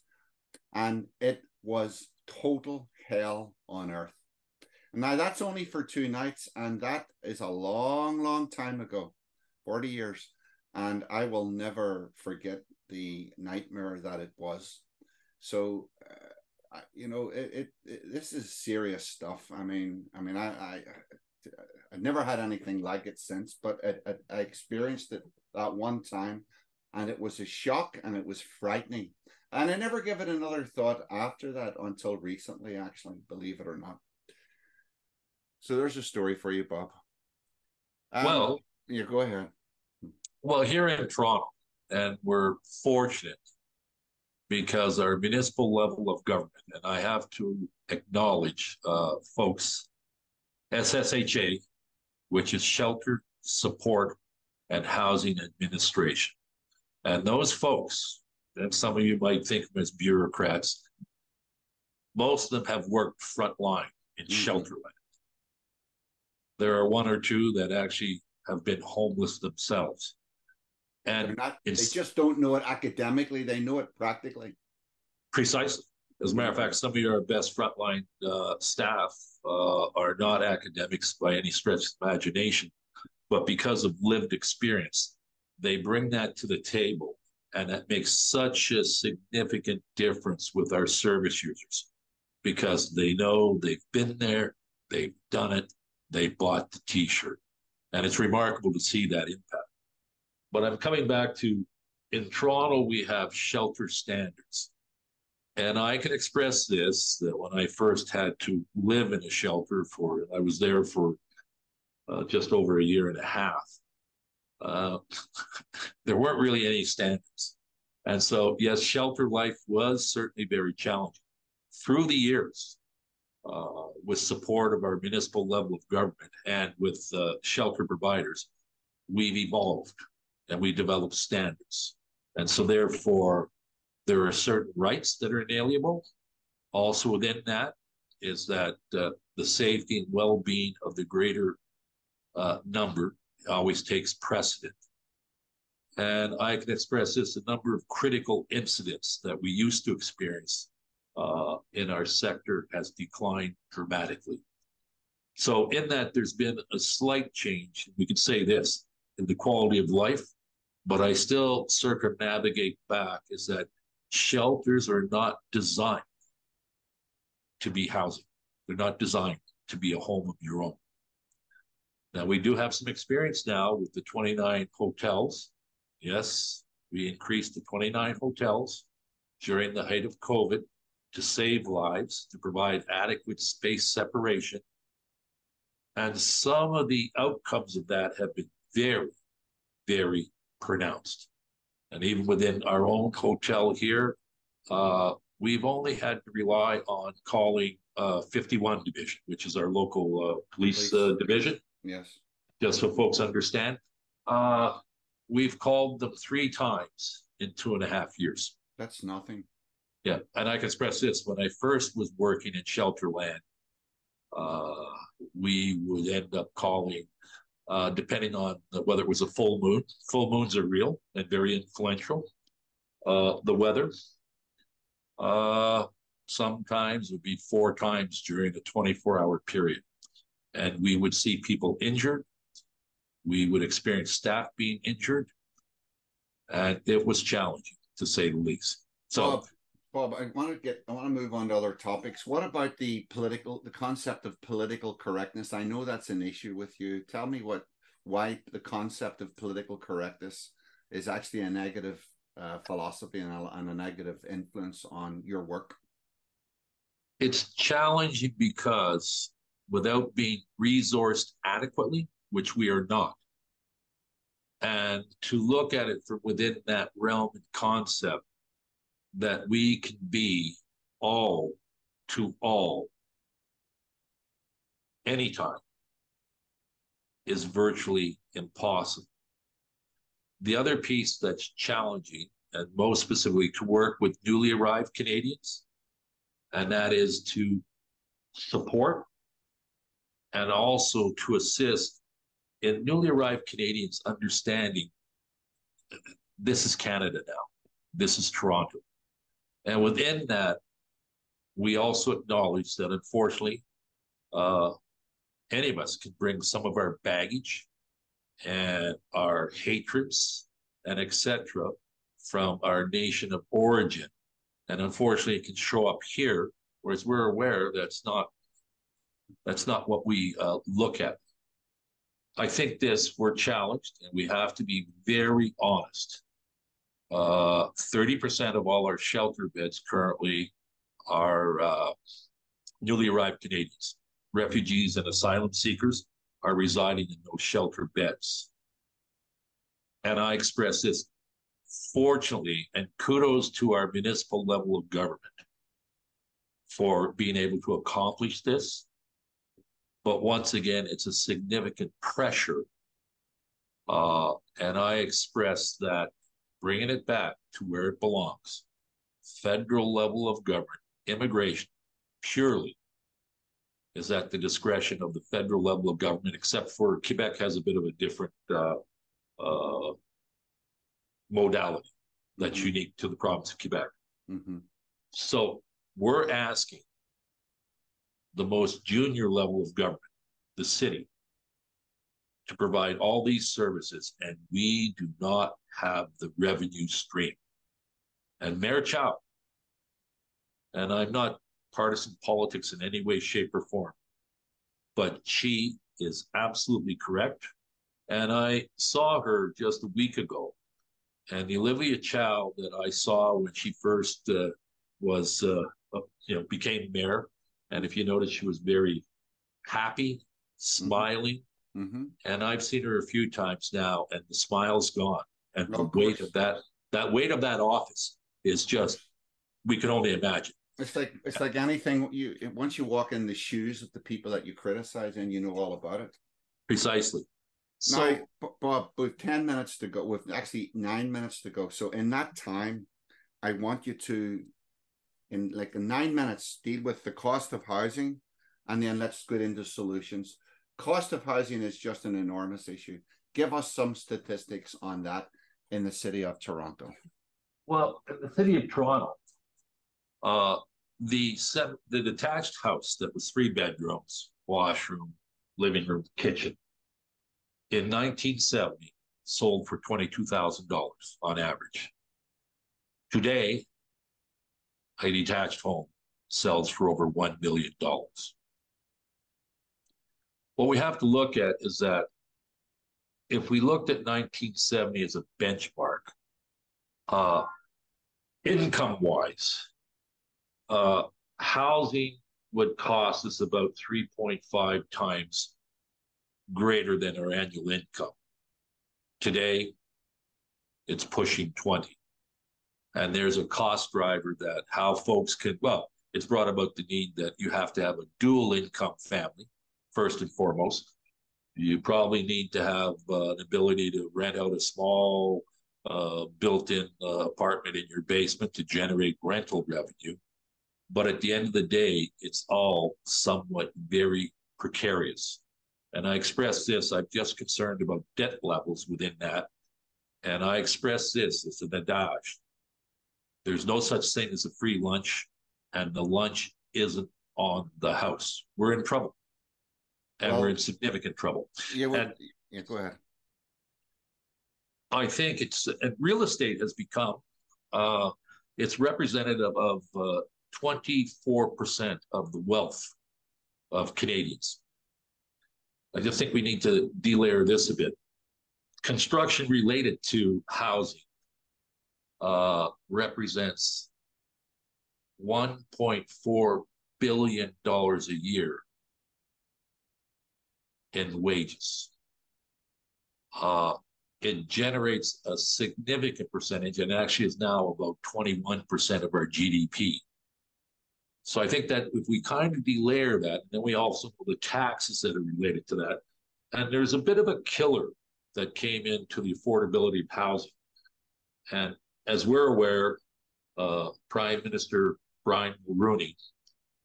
and it was total hell on earth. Now that's only for two nights, and that is a long, long time ago. 40 years. And I will never forget the nightmare that it was. So, uh, you know, it, it, it, this is serious stuff. I mean, I mean, I, I, I never had anything like it since, but I, I, I experienced it that one time, and it was a shock and it was frightening. And I never gave it another thought after that until recently, actually, believe it or not. So there's a story for you, Bob. Um, well, yeah, go ahead. Well, here in Toronto, and we're fortunate because our municipal level of government, and I have to acknowledge uh, folks, SSHA, which is Shelter Support and Housing Administration. And those folks, and some of you might think of them as bureaucrats, most of them have worked frontline in mm-hmm. shelterland. There are one or two that actually have been homeless themselves. And not, they just don't know it academically, they know it practically. Precisely. As a matter of fact, some of your best frontline uh, staff uh, are not academics by any stretch of imagination, but because of lived experience, they bring that to the table. And that makes such a significant difference with our service users because they know they've been there, they've done it, they bought the t shirt. And it's remarkable to see that impact. But I'm coming back to in Toronto, we have shelter standards. And I can express this that when I first had to live in a shelter for, I was there for uh, just over a year and a half, uh, there weren't really any standards. And so, yes, shelter life was certainly very challenging. Through the years, uh, with support of our municipal level of government and with uh, shelter providers, we've evolved and we develop standards. And so, therefore, there are certain rights that are inalienable. Also, within that is that uh, the safety and well being of the greater uh, number always takes precedent. And I can express this a number of critical incidents that we used to experience uh, in our sector has declined dramatically. So, in that, there's been a slight change. We could say this in the quality of life, but I still circumnavigate back is that shelters are not designed to be housing, they're not designed to be a home of your own. Now, we do have some experience now with the 29 hotels. Yes, we increased to 29 hotels during the height of COVID to save lives, to provide adequate space separation. And some of the outcomes of that have been very, very pronounced. And even within our own hotel here, uh, we've only had to rely on calling uh, 51 Division, which is our local uh, police, police. Uh, division, Yes. Just so folks understand, uh, we've called them three times in two and a half years. That's nothing. Yeah, and I can express this: when I first was working in Shelterland, uh, we would end up calling, uh, depending on whether it was a full moon. Full moons are real and very influential. Uh, the weather. Uh, sometimes would be four times during a 24 hour period and we would see people injured. We would experience staff being injured, and it was challenging to say the least. So, Bob, Bob, I want to get, I want to move on to other topics. What about the political, the concept of political correctness? I know that's an issue with you. Tell me what, why the concept of political correctness is actually a negative uh, philosophy and a, and a negative influence on your work. It's challenging because without being resourced adequately, which we are not. And to look at it from within that realm and concept that we can be all to all anytime is virtually impossible. The other piece that's challenging, and most specifically to work with newly arrived Canadians, and that is to support and also to assist in newly arrived Canadians understanding this is Canada now, this is Toronto. And within that, we also acknowledge that unfortunately, uh, any of us can bring some of our baggage and our hatreds and etc. from our nation of origin. And unfortunately, it can show up here, whereas we're aware that's not that's not what we uh, look at. I think this we're challenged, and we have to be very honest. Uh, 30% of all our shelter beds currently are uh, newly arrived Canadians. Refugees and asylum seekers are residing in those shelter beds. And I express this fortunately, and kudos to our municipal level of government for being able to accomplish this. But once again, it's a significant pressure. Uh, and I express that bringing it back to where it belongs federal level of government, immigration, purely is at the discretion of the federal level of government, except for Quebec has a bit of a different uh, uh, modality that's mm-hmm. unique to the province of Quebec. Mm-hmm. So we're asking the most junior level of government, the city, to provide all these services, and we do not have the revenue stream. And Mayor Chow, and I'm not partisan politics in any way, shape, or form. But she is absolutely correct. And I saw her just a week ago. And the Olivia Chow that I saw when she first uh, was, uh, uh, you know, became mayor. And if you notice, she was very happy, smiling. Mm-hmm. And I've seen her a few times now, and the smile's gone. And the weight of that, that weight of that office is just, we can only imagine. It's like it's like anything you once you walk in the shoes of the people that you criticize and you know all about it. Precisely. So now, Bob, with 10 minutes to go, with actually nine minutes to go. So in that time, I want you to in like nine minutes deal with the cost of housing and then let's get into solutions. Cost of housing is just an enormous issue. Give us some statistics on that in the city of Toronto. Well, in the city of Toronto, uh, the the detached house that was three bedrooms, washroom, living room, kitchen, in 1970 sold for $22,000 on average. Today, a detached home sells for over $1 million. What we have to look at is that if we looked at 1970 as a benchmark, uh, income wise, uh, housing would cost us about 3.5 times greater than our annual income. Today, it's pushing 20. And there's a cost driver that how folks can, well, it's brought about the need that you have to have a dual income family, first and foremost. You probably need to have uh, an ability to rent out a small uh, built in uh, apartment in your basement to generate rental revenue. But at the end of the day, it's all somewhat very precarious. And I express this, I'm just concerned about debt levels within that. And I express this as an adage. There's no such thing as a free lunch, and the lunch isn't on the house. We're in trouble. And well, we're in significant trouble. Yeah, well, yeah, go ahead. I think it's real estate has become uh, it's representative of uh, 24% of the wealth of Canadians. I just think we need to delayer this a bit. Construction related to housing uh, represents $1.4 billion a year in wages. Uh, it generates a significant percentage and actually is now about 21% of our GDP. So I think that if we kind of delayer that, then we also know the taxes that are related to that. And there's a bit of a killer that came into the affordability of housing. And as we're aware, uh, Prime Minister Brian Mulroney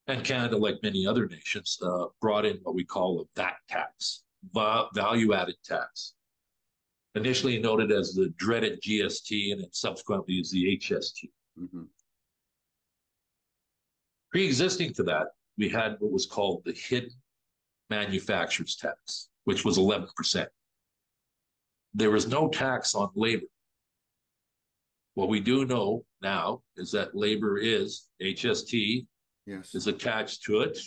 and Canada, like many other nations, uh, brought in what we call a VAT tax, value added tax. Initially noted as the dreaded GST and then subsequently as the HST. Mm-hmm. Pre-existing to that, we had what was called the hidden manufacturer's tax, which was 11%. there was no tax on labor. What we do know now is that labor is HST Yes. is attached to it.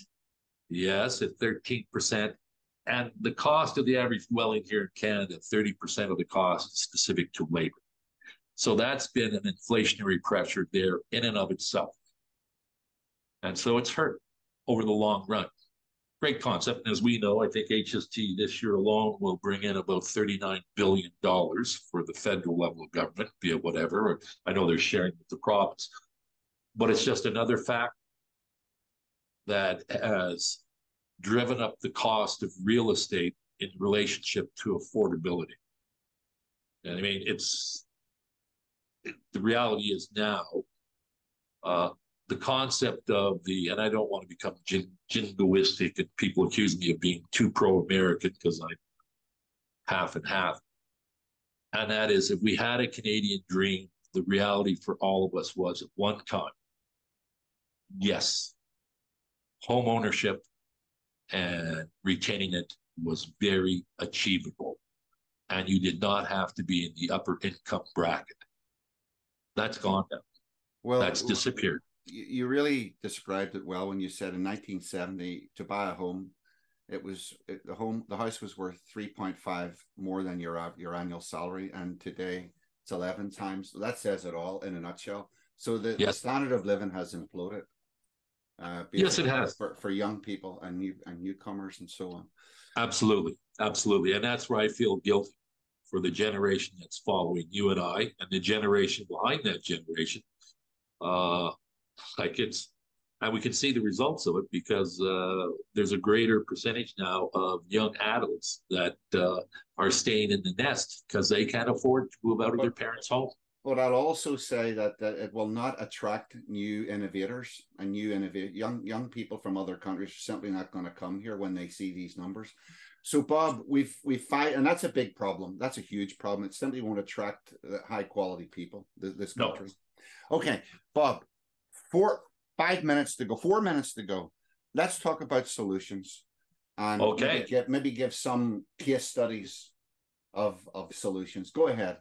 Yes, at 13%. And the cost of the average dwelling here in Canada, 30% of the cost is specific to labor. So that's been an inflationary pressure there in and of itself. And so it's hurt over the long run. Great concept. And as we know, I think HST this year alone will bring in about $39 billion for the federal level of government, be it whatever. I know they're sharing with the province. But it's just another fact that has driven up the cost of real estate in relationship to affordability. And I mean, it's the reality is now uh, the concept of the, and I don't want to become jin, jingoistic and people accuse me of being too pro American because I'm half and half. And that is, if we had a Canadian dream, the reality for all of us was at one time, yes, home ownership and retaining it was very achievable. And you did not have to be in the upper income bracket. That's gone now. Well, That's disappeared. you really described it well when you said in 1970 to buy a home, it was it, the home the house was worth 3.5 more than your your annual salary, and today it's 11 times. That says it all in a nutshell. So the, the standard of living has imploded. Uh, Yes, it has. for, for young people and new and newcomers and so on. Absolutely. Absolutely. And that's where I feel guilty for the generation that's following you and I and the generation behind that generation. Uh, like it's, and we can see the results of it because uh, there's a greater percentage now of young adults that uh, are staying in the nest because they can't afford to move out of their parents' home. But I'll also say that, that it will not attract new innovators and new innovate young young people from other countries are simply not going to come here when they see these numbers. So Bob, we've we fight, and that's a big problem. That's a huge problem. It simply won't attract uh, high quality people. This, this No. country. Okay, Bob, four five minutes to go. Four minutes to go. Let's talk about solutions, and Okay. maybe give, maybe give some case studies of of solutions. Go ahead.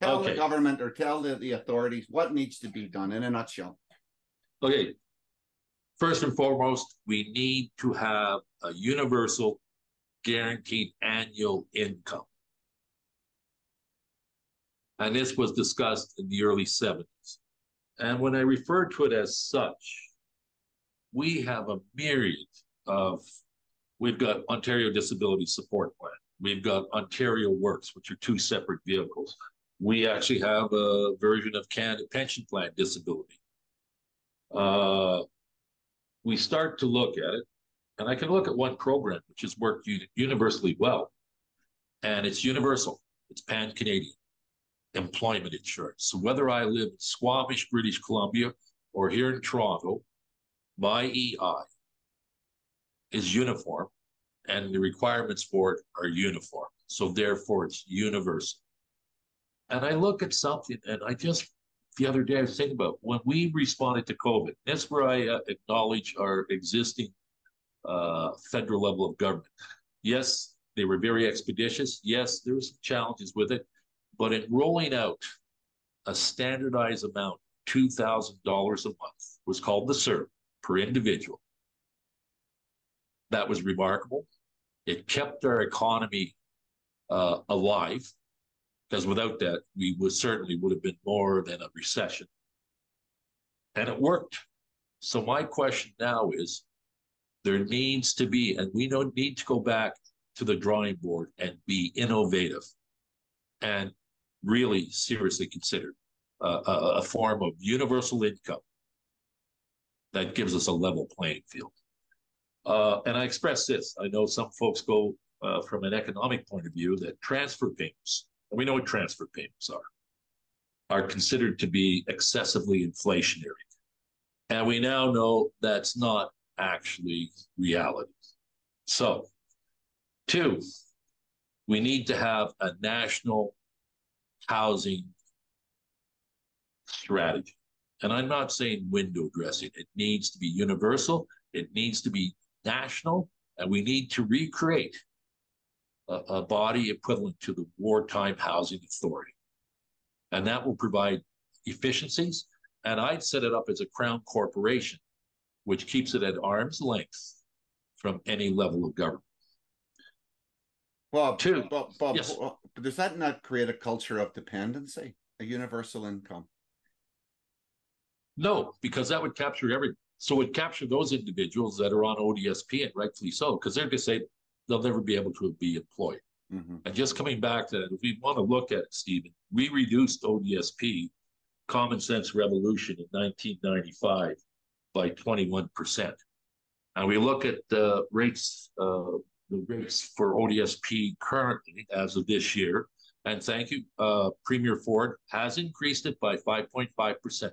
Tell the government or tell the, the authorities what needs to be done in a nutshell. Okay. First and foremost, we need to have a universal guaranteed annual income. And this was discussed in the early 70s. And when I refer to it as such, we have a myriad of, we've got Ontario Disability Support Plan, we've got Ontario Works, which are two separate vehicles. We actually have a version of Canada Pension Plan Disability. Uh, we start to look at it, and I can look at one program which has worked uni- universally well, and it's universal. It's pan Canadian employment insurance. So whether I live in Squamish, British Columbia, or here in Toronto, my EI is uniform, and the requirements for it are uniform. So therefore, it's universal. And I look at something, and I just the other day I was thinking about when we responded to COVID. That's where I uh, acknowledge our existing uh, federal level of government. Yes, they were very expeditious. Yes, there were some challenges with it, but in rolling out a standardized amount, two thousand dollars a month, was called the CERB per individual. That was remarkable. It kept our economy uh, alive because without that, we would certainly would have been more than a recession. And it worked. So my question now is, there needs to be, and we don't need to go back to the drawing board and be innovative, and really seriously consider uh, a, a form of universal income that gives us a level playing field. Uh, and I express this. I know some folks go uh, from an economic point of view that transfer payments we know what transfer payments are, are considered to be excessively inflationary. And we now know that's not actually reality. So, two, we need to have a national housing strategy. And I'm not saying window dressing, it needs to be universal, it needs to be national, and we need to recreate a, a body equivalent to the Wartime Housing Authority. And that will provide efficiencies. And I'd set it up as a crown corporation, which keeps it at arm's length from any level of government. Bob, Two. Bob, Bob Yes. uh, does that not create a culture of dependency, a universal income? No, because that would capture every, so it capture those individuals that are on ODSP and rightfully so, because they're gonna say they'll never be able to be employed. Mhm. And just coming back to that, if we want to look at it, Stephen, we reduced ODSP, Common Sense Revolution in nineteen ninety-five by twenty-one percent. And we look at the rates, uh, the rates for ODSP currently as of this year. And thank you, uh, Premier Ford has increased it by five point five percent.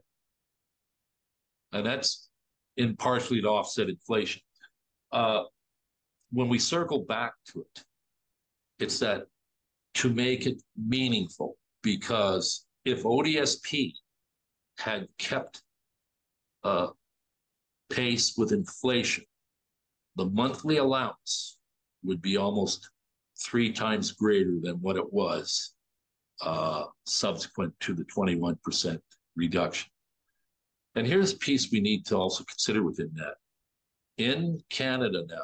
And that's in partially to offset inflation. Uh, when we circle back to it, it's that to make it meaningful, because if ODSP had kept uh, pace with inflation, the monthly allowance would be almost three times greater than what it was uh, subsequent to the 21% reduction. And here's a piece we need to also consider within that. In Canada now,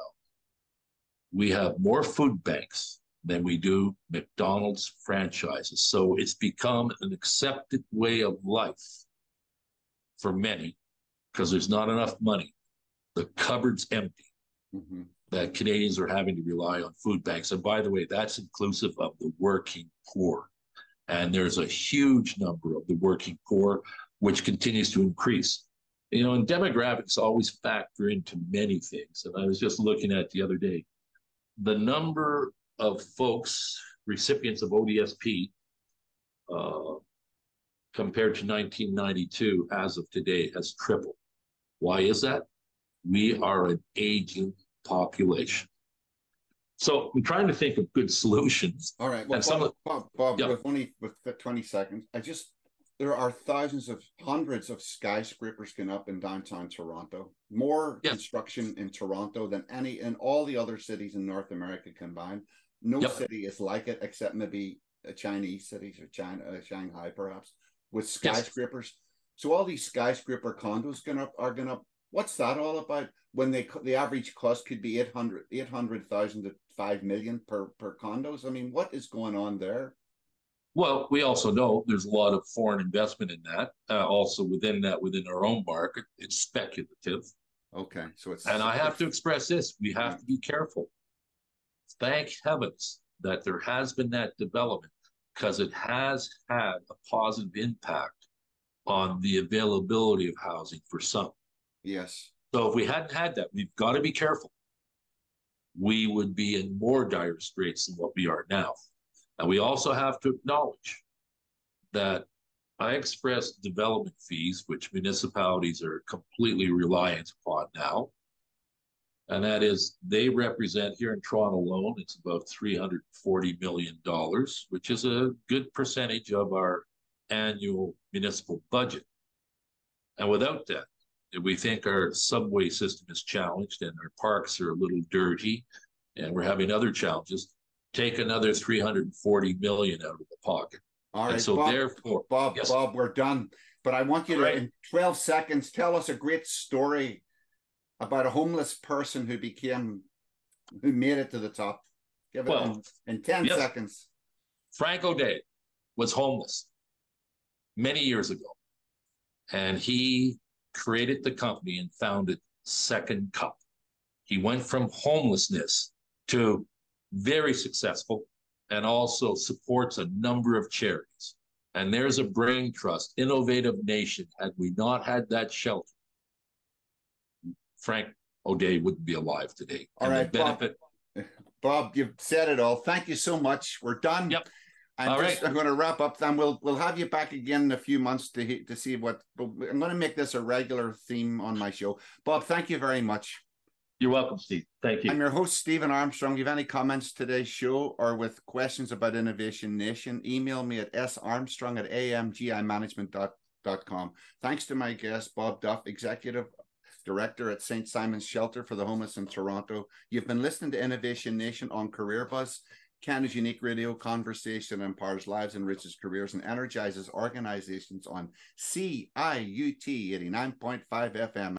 we have more food banks than we do McDonald's franchises. So it's become an accepted way of life for many because there's not enough money. The cupboard's empty Mhm. that Canadians are having to rely on food banks. And by the way, that's inclusive of the working poor. And there's a huge number of the working poor, which continues to increase. You know, and demographics always factor into many things. And I was just looking at the other day, the number of folks, recipients of ODSP, uh, compared to 1992 as of today has tripled. Why is that? We are an aging population. So I'm trying to think of good solutions. All right. Well, And some Bob, of- Bob, Bob Yeah. with only with 20 seconds, I just there are thousands of hundreds of skyscrapers going up in downtown Toronto. More Yes. construction in Toronto than any in all the other cities in North America combined. No Yep. city is like it except maybe a Chinese cities or China, uh, Shanghai perhaps with Yes. skyscrapers. So all these skyscraper condos gonna are gonna what's that all about? When they the average cost could be 800 800,000 to 5 million per per condos. I mean, what is going on there? Well, we also know there's a lot of foreign investment in that. Uh, also within that, within our own market, it's speculative. Okay, so it's And I have to express this, we have to be careful. Thank heavens that there has been that development because it has had a positive impact on the availability of housing for some. yes. So if we hadn't had that, we've got to be careful. We would be in more dire straits than what we are now. And we also have to acknowledge that I express development fees, which municipalities are completely reliant upon now. And that is, they represent here in Toronto alone, it's about $340 million, which is a good percentage of our annual municipal budget. And without that, we think our subway system is challenged and our parks are a little dirty and we're having other challenges, take another 340 million out of the pocket. All And so Bob, therefore, Bob, yes. Bob, we're done. But I want you to, All right. in 12 seconds, tell us a great story about a homeless person who became, who made it to the top. Give it Well, in, in 10 yes. seconds. Frank O'Dea was homeless many years ago. And he created the company and founded Second Cup. He went from homelessness to very successful and also supports a number of charities. And there's a brain trust, innovative nation. Had we not had that shelter, Frank O'Dea wouldn't be alive today. All right, Bob. benefit, Bob, you've said it all. Thank you so much. We're done. Yep. I'm All just right. I'm going to wrap up. Then we'll we'll have you back again in a few months to to see what. But I'm going to make this a regular theme on my show. Bob, thank you very much. You're welcome, Steve. Thank you. I'm your host, Stephen Armstrong. If you have any comments to today's show or with questions about Innovation Nation, email me at sarmstrong at amgimanagement.com. Thanks to my guest, Bob Duff, Executive Director at St. Simon's Shelter for the Homeless in Toronto. You've been listening to Innovation Nation on Career Buzz. Canada's unique radio conversation empowers lives, enriches careers, and energizes organizations on CIUT 89.5 FM.